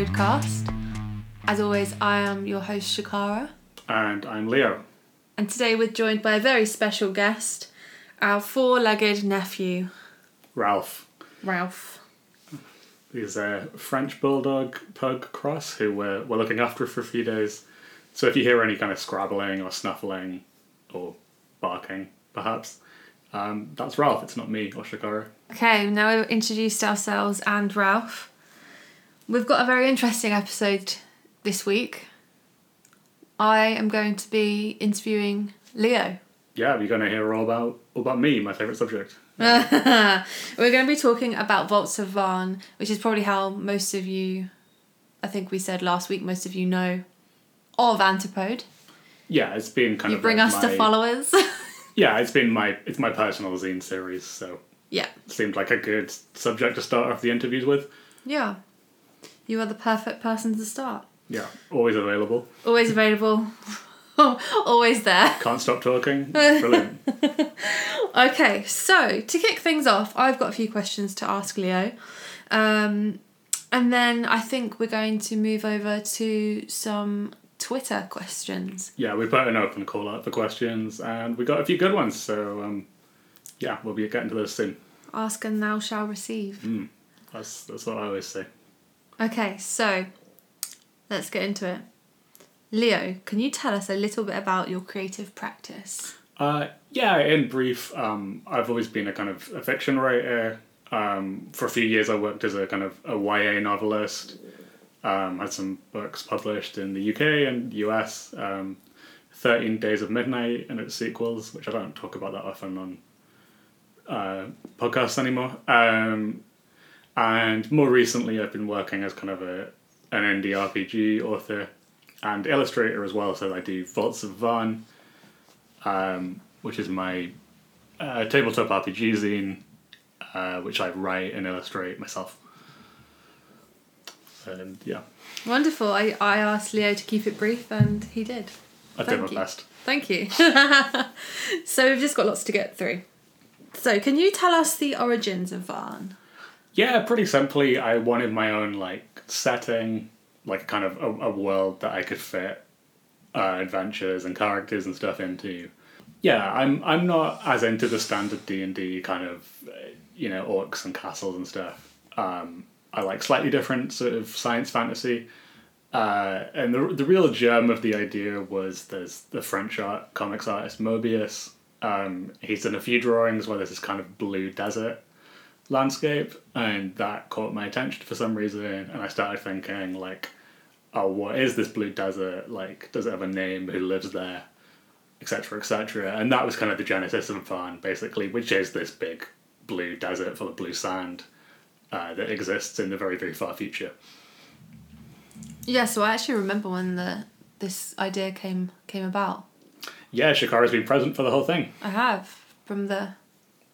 Podcast. As always, I am your host, Shikara. And I'm Leo. And today we're joined by a very special guest, our four legged nephew, Ralph. Ralph. He's a French Bulldog Pug cross who we're, we're looking after for a few days. So if you hear any kind of scrabbling or snuffling or barking, perhaps, um, that's Ralph. It's not me or Shikara. Okay, now we've introduced ourselves and Ralph. We've got a very interesting episode this week. I am going to be interviewing Leo. Yeah, you're going to hear all about all about me, my favourite subject. We're going to be talking about Vaults of Vaarn, which is probably how most of you, I think we said last week, most of you know of Antipode. Yeah, it's been kind You of You bring like us my, to followers. Yeah, it's been my it's my personal zine series, so yeah. it seemed like a good subject to start off the interviews with. Yeah. You are the perfect person to start. Yeah, always available. Always available. Always there. Can't stop talking. Brilliant. Okay, so to kick things off, I've got a few questions to ask Leo. Um, and then I think we're going to move over to some Twitter questions. Yeah, we put an open call out for questions, and we got a few good ones. So um, yeah, we'll be getting to those soon. Ask and thou shall receive. That's that's what I always say. Okay, so let's get into it. Leo, can you tell us a little bit about your creative practice? Uh, yeah, in brief, um, I've always been a kind of a fiction writer. Um, for a few years, I worked as a kind of a YA novelist. Um, had some books published in the UK and US. Um, Thirteen Days of Midnight and its sequels, which I don't talk about that often on uh, podcasts anymore. Um, and more recently, I've been working as kind of a an indie RPG author and illustrator as well. So I do Vaults of Vaarn, um, which is my uh, tabletop RPG zine, uh, which I write and illustrate myself. And yeah, Wonderful. I, I asked Leo to keep it brief and he did. I did Thank my you. best. Thank you. so we've just got lots to get through. So can you tell us the origins of Vaarn? Yeah, pretty simply, I wanted my own like setting, like kind of a, a world that I could fit uh, adventures and characters and stuff into. Yeah, I'm I'm not as into the standard D and D kind of you know orcs and castles and stuff. Um, I like slightly different sort of science fantasy. Uh, and the the real germ of the idea was there's the French art comics artist Moebius. Um, he's done a few drawings where there's this kind of blue desert landscape, and that caught my attention for some reason. And I started thinking like, oh, what is this blue desert? Like, does it have a name? Who lives there? Etc. Etc. And that was kind of the genesis of Vaarn, basically, which is this big blue desert full of blue sand uh, that exists in the very very far future. Yeah, so I actually remember when the this idea came came about. Yeah, Shikara's been present for the whole thing. I have from the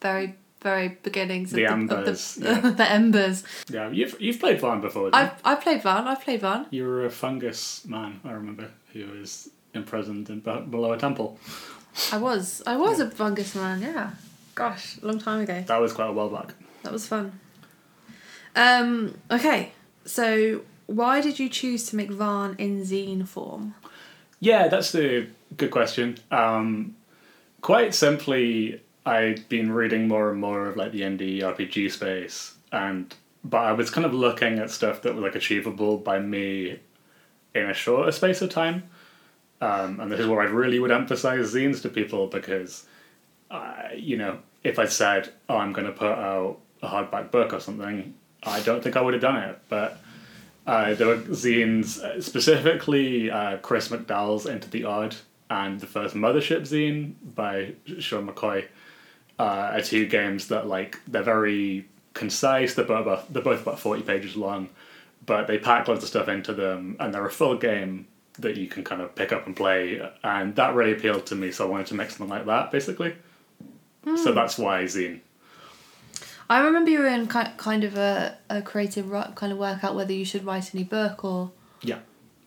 very very beginnings The of, embers, the, of the, the embers. Yeah, you've you've played Vaarn before. I've I played Vaarn. I've played Vaarn. you? Were a fungus man, I remember, who was imprisoned in, below a temple. I was I was a fungus man. Yeah, gosh, a long time ago. That was quite a while back. That was fun. Um. Okay, so why did you choose to make Vaarn in zine form? Yeah, that's the good question. Um, quite simply, I'd been reading more and more of like the indie RPG space, and but I was kind of looking at stuff that was like achievable by me in a shorter space of time. Um, and this is where I really would emphasize zines to people because, uh, you know, if I said, "Oh, I'm going to put out a hardback book or something," I don't think I would have done it. But uh, there were zines, uh, specifically uh, Chris McDowell's Into the Odd and the first Mothership zine by Sean McCoy uh, are two games that like they're very concise. They're both about, they're both about forty pages long, but they pack loads of stuff into them, and they're a full game that you can kind of pick up and play. And that really appealed to me, so I wanted to make something like that, basically. So that's why zine. I remember you were in kind of a, a creative kind of work out whether you should write any book or. Yeah.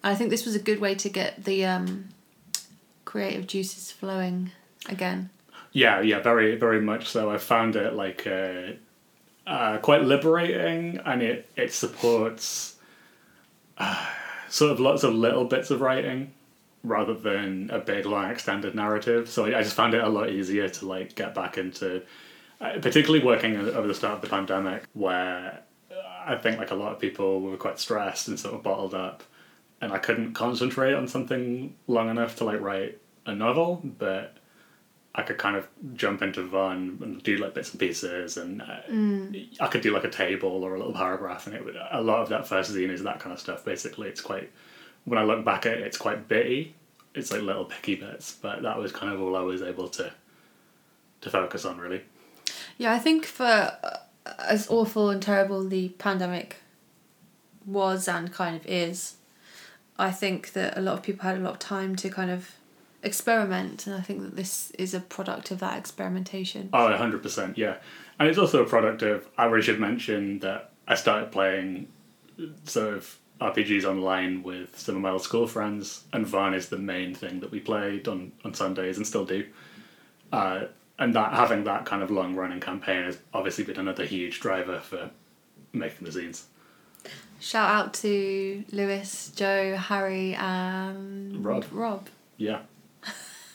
I think this was a good way to get the um, creative juices flowing again. Yeah, yeah, very, very much so. I found it like uh, uh, quite liberating, and it it supports sort of lots of little bits of writing rather than a big long extended narrative. So I, I just found it a lot easier to like get back into, uh, particularly working over the start of the pandemic, where I think like a lot of people were quite stressed and sort of bottled up, and I couldn't concentrate on something long enough to like write a novel, but. I could kind of jump into Vaarn and do like bits and pieces, and uh, I could do like a table or a little paragraph, and it would. A lot of that first zine is that kind of stuff. Basically, it's quite. When I look back at it, it's quite bitty. It's like little picky bits, but that was kind of all I was able to. To focus on, really. Yeah, I think for uh, as awful and terrible the pandemic was and kind of is, I think that a lot of people had a lot of time to kind of experiment, and I think that this is a product of that experimentation. Oh, 100%, yeah. And it's also a product of, I really should mention that I started playing sort of RPGs online with some of my old school friends, and Vaarn is the main thing that we played on, on Sundays and still do. Uh, and that having that kind of long running campaign has obviously been another huge driver for making the zines. Shout out to Lewis, Joe, Harry, and Rob. Rob, Yeah.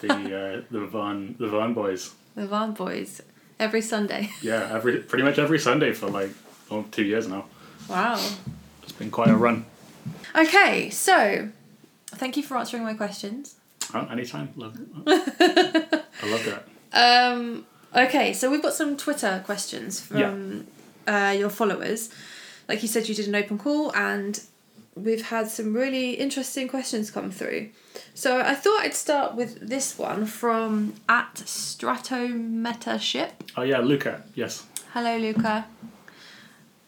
The uh, the Vaarn the Vaarn boys. the Vaarn Boys, every Sunday. Yeah, every pretty much every Sunday for like oh, two years now. Wow. It's been quite a run. Okay, so thank you for answering my questions. Oh, anytime. Love I love that. Um, okay, so we've got some Twitter questions from uh, your followers. Like you said, you did an open call, and we've had some really interesting questions come through. So I thought I'd start with this one from at Stratometaship. Oh yeah, Luka. Yes. Hello, Luka.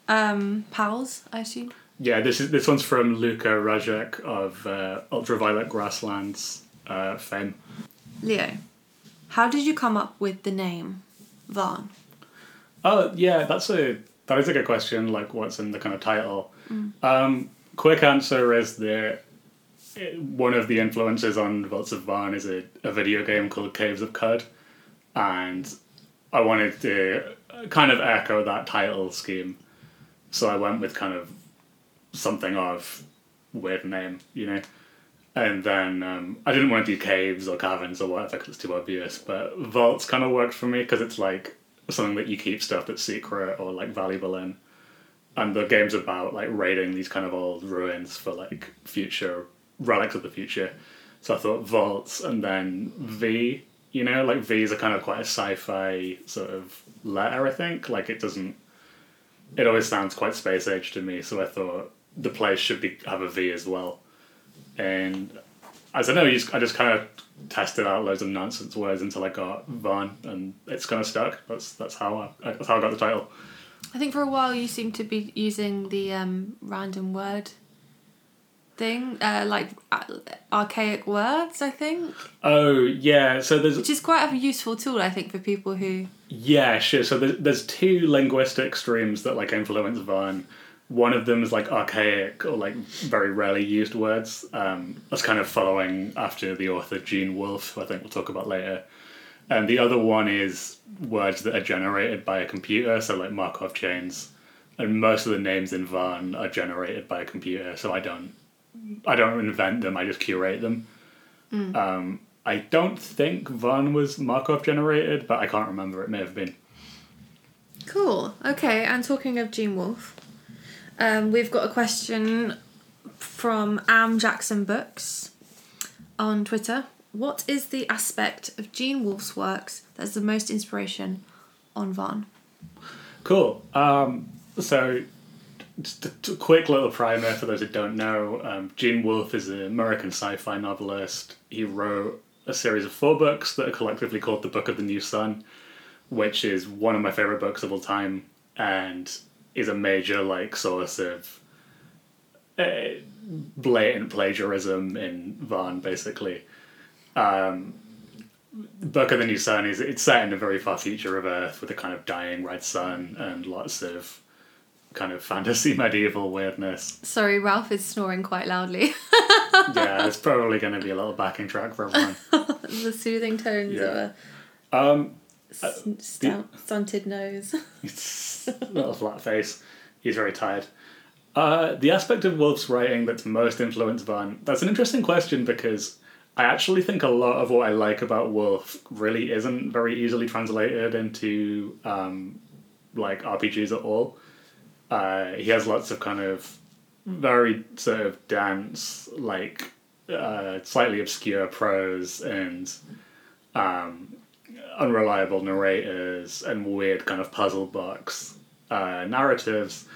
Um, pals, I assume. Yeah, this is this one's from Luka Rejec of uh, Ultraviolet Grasslands uh, fame. Leo, how did you come up with the name Vaarn? Oh yeah, that's a that is a good question. Like, what's in the kind of title? Um, quick answer is that one of the influences on Vaults of Vaarn is a, a video game called Caves of Qud, and I wanted to kind of echo that title scheme, so I went with kind of something of weird name, you know. And then um, I didn't want to do caves or caverns or whatever because it's too obvious. But vaults kind of worked for me because it's like something that you keep stuff that's secret or like valuable in. And the game's about like raiding these kind of old ruins for like future relics of the future. So I thought vaults and then V. You know, like V is a kind of quite a sci-fi sort of letter. I think like it doesn't. It always sounds quite space age to me. So I thought the place should be have a V as well and as I know, you just, I just kind of tested out loads of nonsense words until I got Vaarn, and it's kind of stuck. That's that's how I that's how I got the title. I think for a while you seem to be using the um, random word thing, uh, like uh, archaic words, I think, Oh yeah, so there's which is quite a useful tool, I think, for people who. yeah sure. So there's, there's two linguistic streams that like influence Vaarn. One of them is like archaic or like very rarely used words. Um, that's kind of following after the author Gene Wolfe, who I think we'll talk about later. And the other one is words that are generated by a computer, so like Markov chains. And most of the names in Vaarn are generated by a computer, so I don't, I don't invent them. I just curate them. Um, I don't think Vaarn was Markov generated, but I can't remember. It may have been. Cool. Okay, and talking of Gene Wolfe, um, we've got a question from Am Jackson Books on Twitter. What is the aspect of Gene Wolfe's works that's the most inspiration on Vaarn? Cool. Um, so, just a quick little primer for those who don't know. Um, Gene Wolfe is an American sci-fi novelist. He wrote a series of four books that are collectively called The Book of the New Sun, which is one of my favorite books of all time, and is a major like source of uh, blatant plagiarism in Vaarn, basically. Um, Book of the New Sun is it's set in a very far future of Earth with a kind of dying red sun and lots of kind of fantasy medieval weirdness. Sorry, Ralph is snoring quite loudly. Yeah, it's probably going to be a little backing track for everyone. the soothing tones Yeah. of Um, a s- stout, stunted nose. it's a little flat face. He's very tired. Uh, the aspect of Wolfe's writing that's most influenced Vaarn, that's an interesting question because I actually think a lot of what I like about Wolfe really isn't very easily translated into um, like RPGs at all. Uh, he has lots of kind of very sort of dense, like uh, slightly obscure prose and um, unreliable narrators and weird kind of puzzle box uh, narratives,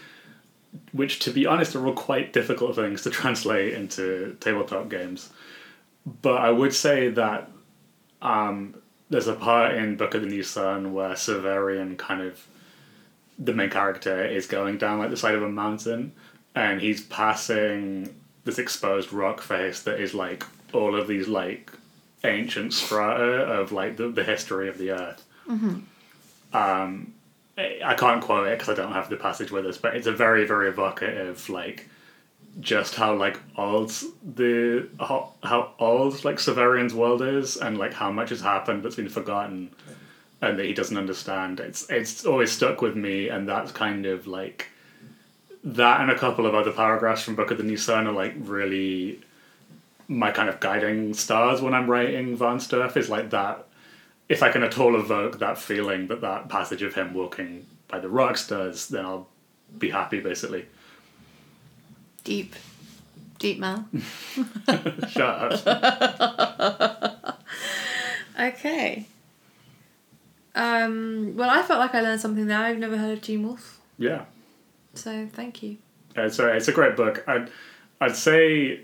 which, to be honest, are all quite difficult things to translate into tabletop games. But I would say that um, there's a part in Book of the New Sun where Severian kind of the main character is going down like the side of a mountain and he's passing this exposed rock face that is like all of these like ancient strata of like the, the history of the earth. Um, I can't quote it because I don't have the passage with us, but it's a very very evocative like just how like old the how, how old like Severian's world is and like how much has happened that's been forgotten and that he doesn't understand. It's it's always stuck with me, and that's kind of like that and a couple of other paragraphs from Book of the New Sun are like really my kind of guiding stars when I'm writing Vaarn stuff is like that. If I can at all evoke that feeling that that passage of him walking by the rocks does, then I'll be happy basically. Deep. Deep man. Shut up. Okay. Um, well, I felt like I learned something there. I've never heard of Gene Wolfe, yeah. so thank you. It's a, it's a great book. I'd, I'd say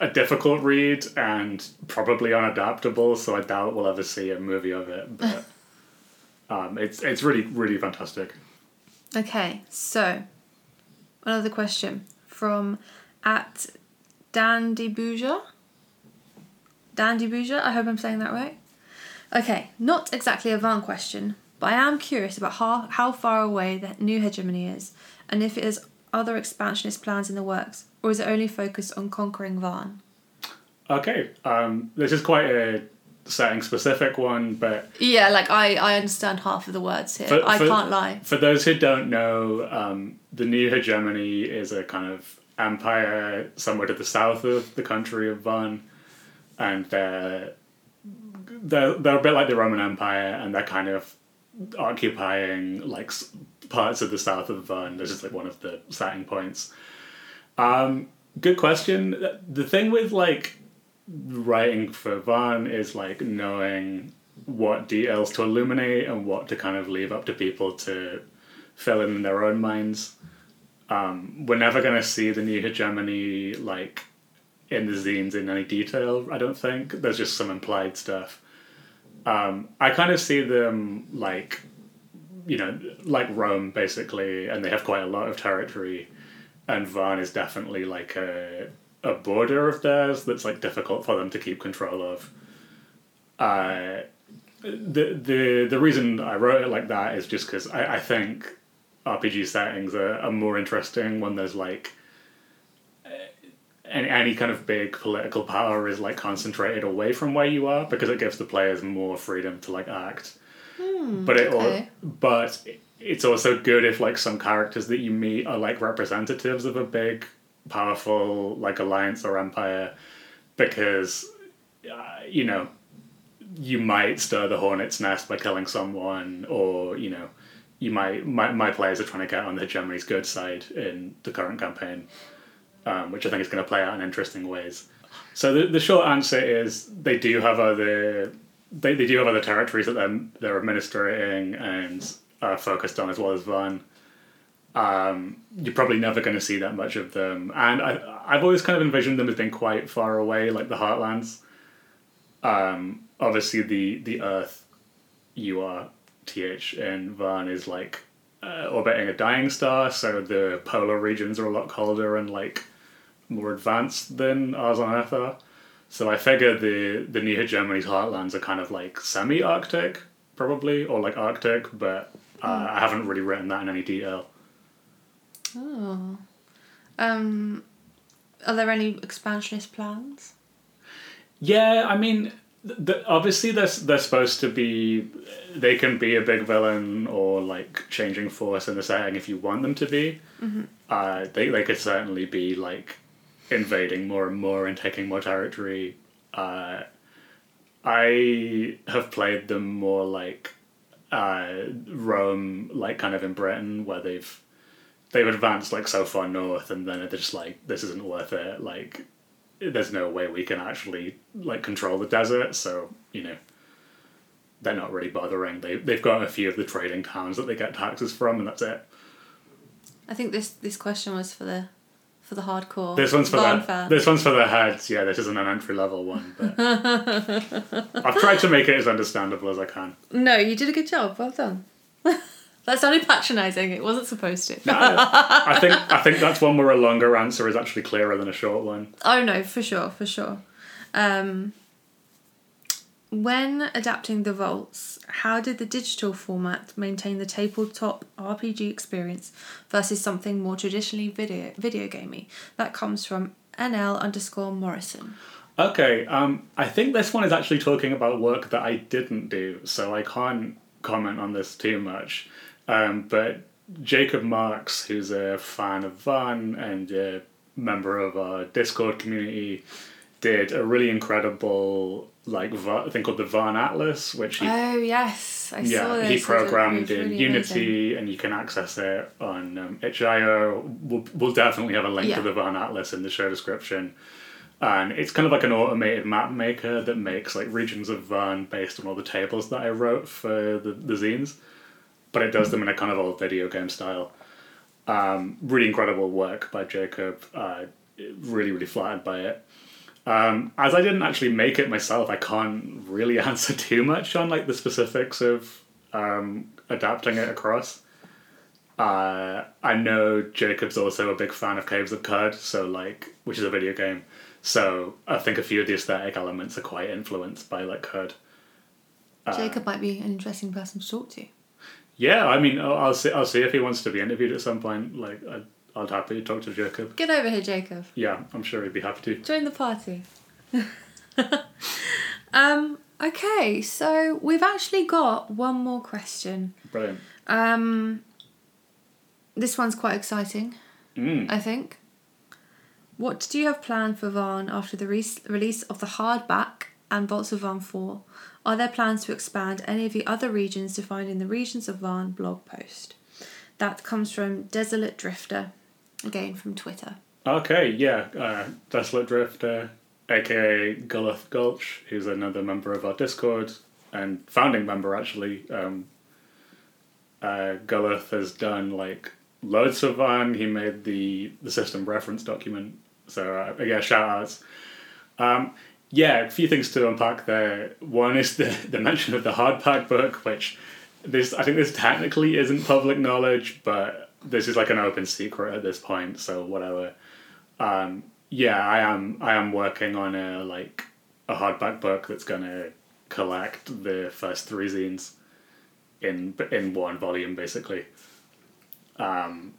a difficult read and probably unadaptable, so I doubt we'll ever see a movie of it. But um, it's it's really really fantastic. Okay, so another question from at Dandy Bouja. Dandy Bouja, I hope I'm saying that right. Okay, not exactly a Vaarn question, but I am curious about how, how far away the new hegemony is, and if it has other expansionist plans in the works, or is it only focused on conquering Vaarn? Okay, um, this is quite a setting specific one, but Yeah, like I, I understand half of the words here. For- I for- can't lie. For those who don't know, um, the new hegemony is a kind of empire somewhere to the south of the country of Vaarn, and they're they're, they're a bit like the Roman Empire, and they're kind of occupying like parts of the south of Vaarn. This is like one of the starting points. Um, good question. The thing with like writing for Vaarn is like knowing what details to illuminate and what to kind of leave up to people to fill in their own minds. Um, we're never going to see the new hegemony like in the zines in any detail. I don't think there's just some implied stuff. Um, I kind of see them like, you know, like Rome basically, and they have quite a lot of territory. And Vaarn is definitely like a a border of theirs that's like difficult for them to keep control of. Uh, the the the reason I wrote it like that is just because I, I think RPG settings are, are more interesting when there's like any, any kind of big political power is like concentrated away from where you are because it gives the players more freedom to like act. but it okay. but it's also good if like some characters that you meet are like representatives of a big powerful like alliance or empire because uh, you know you might stir the hornet's nest by killing someone or you know you might my, my players are trying to get on the hegemony's good side in the current campaign um, which i think is going to play out in interesting ways so the, the short answer is they do have other they, they do have other territories that they're, they're administrating and are focused on as well as Vaarn. Um, you're probably never going to see that much of them, and I I've always kind of envisioned them as being quite far away, like the Heartlands. Um, obviously, the the Earth, you are th in Vaarn is like uh, orbiting a dying star, so the polar regions are a lot colder and like more advanced than ours on Earth are. So I figure the the new hegemony's heartlands are kind of like semi-arctic, probably, or like Arctic, but uh, I haven't really written that in any detail. Um, are there any expansionist plans? Yeah, I mean, the, obviously they're, they're supposed to be they can be a big villain or like changing force in the setting if you want them to be. Uh, they, they could certainly be like invading more and more and taking more territory. Uh, i have played them more like uh, rome like kind of in britain where they've they've advanced like so far north and then they're just like this isn't worth it like there's no way we can actually like control the desert so you know they're not really bothering they, they've got a few of the trading towns that they get taxes from and that's it I think this this question was for the for the hardcore. this one's for the, this one's for the heads yeah this isn't an entry level one but i've tried to make it as understandable as i can No, you did a good job. Well done. that sounded patronising. It wasn't supposed to. I, I think i think that's one where a longer answer is actually clearer than a short one Oh no, for sure, for sure. Um, when adapting the vaults, how did the digital format maintain the tabletop RPG experience versus something more traditionally video video gamey? That comes from NL underscore Morrison. Okay, um, I think this one is actually talking about work that I didn't do, so I can't comment on this too much. Um, but Jacob Marks, who's a fan of Vaarn and a member of our Discord community, did a really incredible like Va- thing called the Vaarn Atlas, which he Oh yes, I saw yeah, this. he programmed in really Unity, amazing. and you can access it on um, itch.io. We'll, we'll definitely have a link Yeah. to the Vaarn Atlas in the show description. And it's kind of like an automated map maker that makes like regions of Vaarn based on all the tables that I wrote for the, the zines, but it does them in a kind of old video game style. Um, really incredible work by Jacob. Uh, really, really flattered by it. Um, as I didn't actually make it myself, I can't really answer too much on like the specifics of um, adapting it across. Uh, I know Jacob's also a big fan of Caves of Qud, so like, which is a video game. So I think a few of the aesthetic elements are quite influenced by like Qud. Uh, Jacob might be an interesting person to talk to. Yeah, I mean, I'll, I'll see. I'll see if he wants to be interviewed at some point. Like, I'd, I'd happy to talk to Jacob. Get over here, Jacob. Yeah, I'm sure he'd be happy to. Join the party. um, okay, so we've actually got one more question. Brilliant. Um, this one's quite exciting, Mm. I think. What do you have planned for Vaarn after the re- release of the hardback and Vaults of Vaarn 4? Are there plans to expand any of the other regions defined in the Regions of Vaarn blog post? That comes from Desolate Drifter, again from Twitter. Okay, yeah, uh, Desolate Drifter, aka Gulluth Gulch, who's another member of our Discord and founding member actually. Um, uh, has done like loads of fun. He made the the system reference document, so uh, yeah, shout outs. Um, yeah, a few things to unpack there. One is the, the mention of the hardback book, which this I think this technically isn't public knowledge, but this is like an open secret at this point, so whatever. Um, yeah, I am I am working on a like a hardback book that's gonna collect the first three zines in in one volume basically. Um,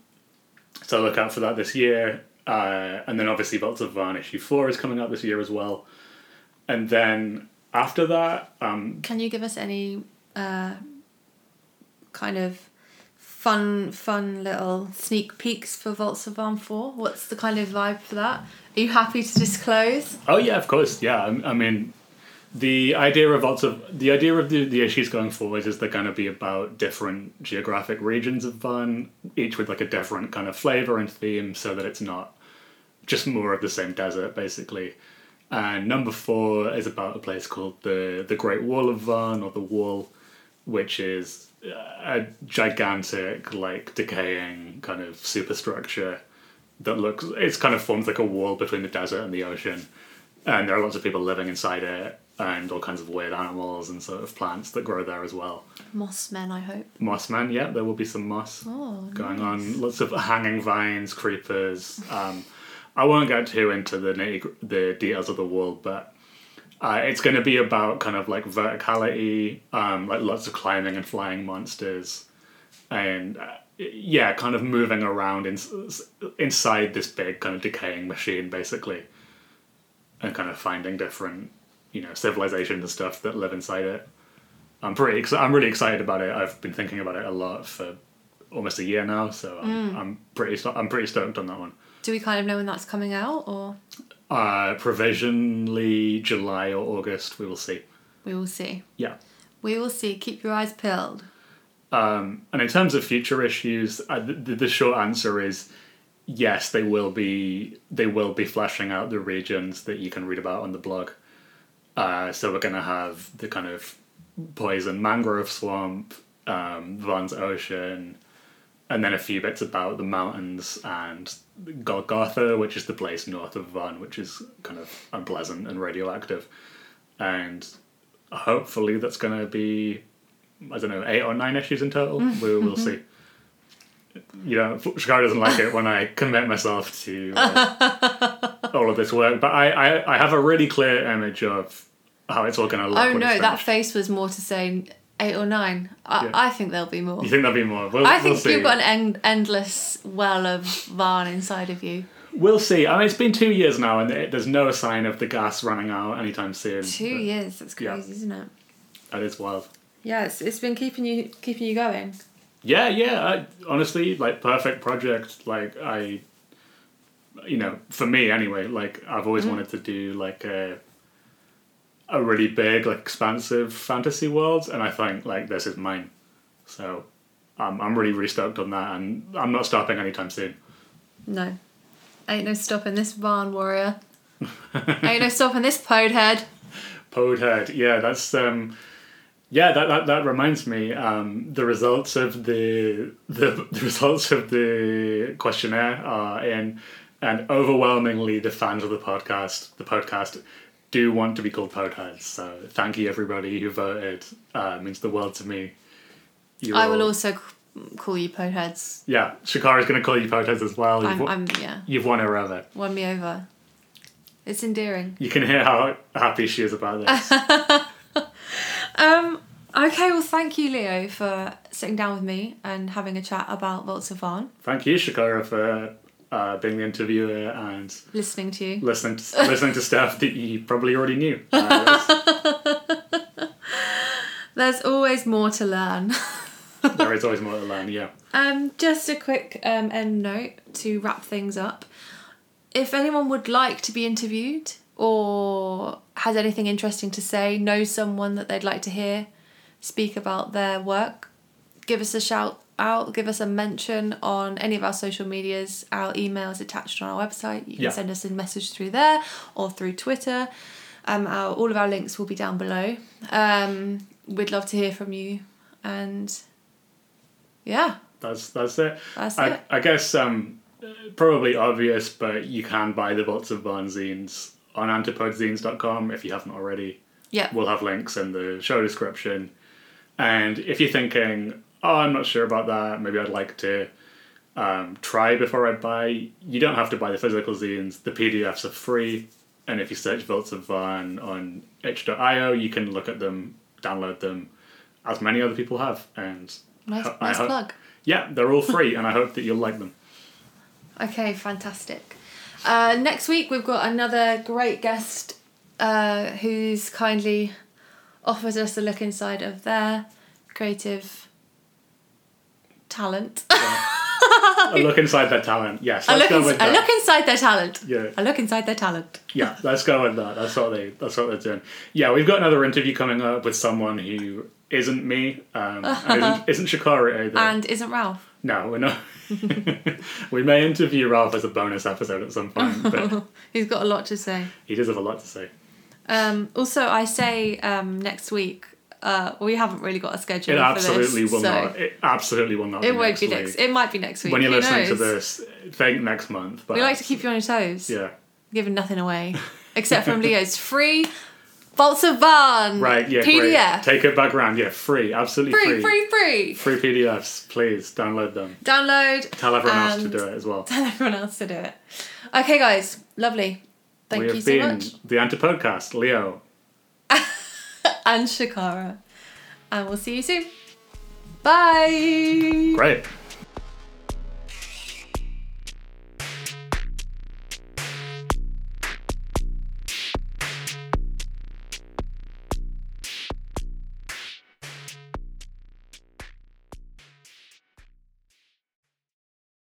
so look out for that this year, uh, and then obviously Vaults of Vaarn issue four is coming out this year as well, and then after that, um, Can you give us any uh, kind of fun, fun little sneak peeks for Vaults of Vaarn 4? What's the kind of vibe for that? Are you happy to disclose? Oh yeah, of course. Yeah, I, I mean, the idea of lots of the idea of the, the issues going forward is they're going to be about different geographic regions of Vaarn, each with like a different kind of flavor and theme, so that it's not just more of the same desert, basically. And number four is about a place called the the Great Wall of Vaarn, or the Wall, which is a gigantic, like decaying kind of superstructure that looks it's kind of forms like a wall between the desert and the ocean. And there are lots of people living inside it and all kinds of weird animals and sort of plants that grow there as well. Moss Men, I hope. moss men, yeah there will be some moss Oh, going on. lots of hanging vines creepers um, i won't get too into the nitty, the details of the world, but uh, it's going to be about kind of like verticality um, like lots of climbing and flying monsters and uh, yeah kind of moving around in, inside this big kind of decaying machine basically and kind of finding different you know civilizations and stuff that live inside it. I'm pretty. Ex- I'm really excited about it. I've been thinking about it a lot for almost a year now, so I'm, I'm pretty. I'm pretty stoked on that one. Do we kind of know when that's coming out, or Uh, provisionally July or August. We will see. we will see? Yeah. We will see. Keep your eyes peeled. Um, and in terms of future issues, uh, the, the short answer is yes, they will be they will be fleshing out the regions that you can read about on the blog. Uh, so we're going to have the kind of poison mangrove swamp, um, Vaarn's Ocean, and then a few bits about the mountains and Golgotha, which is the place north of Vaarn, which is kind of unpleasant and radioactive. And hopefully that's going to be I don't know, eight or nine issues in total. we will see. You know, Shikara doesn't like it when I commit myself to uh, all of this work, but I, I, I have a really clear image of how it's all going to look. Oh no, that face was more to say eight or nine. I, Yeah. I think there'll be more. You think there'll be more? We'll, I we'll think see. you've got an end- endless well of Vaarn inside of you. We'll see. I mean, it's been two years now, and it, there's no sign of the gas running out anytime soon. Two but years. That's yeah. crazy, isn't it? That is wild. Yeah, it's, it's been keeping you keeping you going. Yeah, yeah. I, honestly, like perfect project. Like I, you know, for me anyway. Like I've always mm-hmm. wanted to do like a a really big, like expansive fantasy world, and I think like this is mine. So I'm I'm really really stoked on that, and I'm not stopping anytime soon. No, ain't no stopping this Vaarn warrior. ain't no stopping this podhead. Podhead, yeah, that's um, yeah, that, that that reminds me. Um, the results of the, the the results of the questionnaire are in, and overwhelmingly the fans of the podcast, the podcast, do want to be called Podheads. So thank you everybody who voted. Uh, it means the world to me. You're I will all- also c- call you podheads. Yeah, Shikara's going to call you Podheads as well. You've, I'm, wo- I'm yeah, you've won her over. won me over. It's endearing. You can hear how happy she is about this. Um. Okay. Well, thank you, Leo, for sitting down with me and having a chat about Vaults of Vaarn. Thank you, Shikara, for uh, being the interviewer and Listening to you. listening to, listening to stuff that you probably already knew. Uh, There's always more to learn. there is always more to learn. Yeah, Um, just a quick um, end note to wrap things up. If anyone would like to be interviewed or has anything interesting to say, knows someone that they'd like to hear speak about their work, give us a shout out, give us a mention on any of our social medias. Our email is attached on our website. You can Yeah. send us a message through there or through Twitter. Um, our, all of our links will be down below. Um, we'd love to hear from you. And yeah, that's that's it. that's I, it. I guess um, probably obvious, but you can buy the Vaults of Vaarn zines on antipodezines.com if you haven't already. Yeah. We'll have links in the show description. And if you're thinking, oh, I'm not sure about that, maybe I'd like to um, try before I buy, you don't have to buy the physical zines. The PDFs are free. And if you search Vaults of Vaarn on itch.io, you can look at them, download them, as many other people have. And Nice, ho- I nice hope- plug. yeah, they're all free, and I hope that you'll like them. Okay, fantastic. Uh, next week we've got another great guest uh, who's kindly offered us a look inside of their creative talent. a look inside their talent. Yes, a, let's look go ins- with a that. look inside their talent. Yeah. A look inside their talent. yeah, let's go with that. That's what they. That's what they're doing. Yeah, we've got another interview coming up with someone who isn't me, um, and isn't, isn't Shikara either. And isn't Ralph? no, we're not. we may interview Ralph as a bonus episode at some point, but He's got a lot to say. he does have a lot to say. Um, also, I say um, next week. Uh, we haven't really got a schedule It absolutely this, will so not. It absolutely will not. It be won't next be week. next. It might be next week. When you're Who listening to this, think next month. But We like to keep you on your toes. Yeah. giving nothing away except from Leo's free Vaults of Vaarn Right. Yeah. PDF. Great. Take it back round. Yeah. Free. Absolutely free, free, free. Free PDFs, please download them. Download. Tell everyone else to do it as well. Tell everyone else to do it. Okay, guys, lovely. Thank we you have so been much. the Antipodcast, Leo. And Shikara. And we'll see you soon. Bye. Great.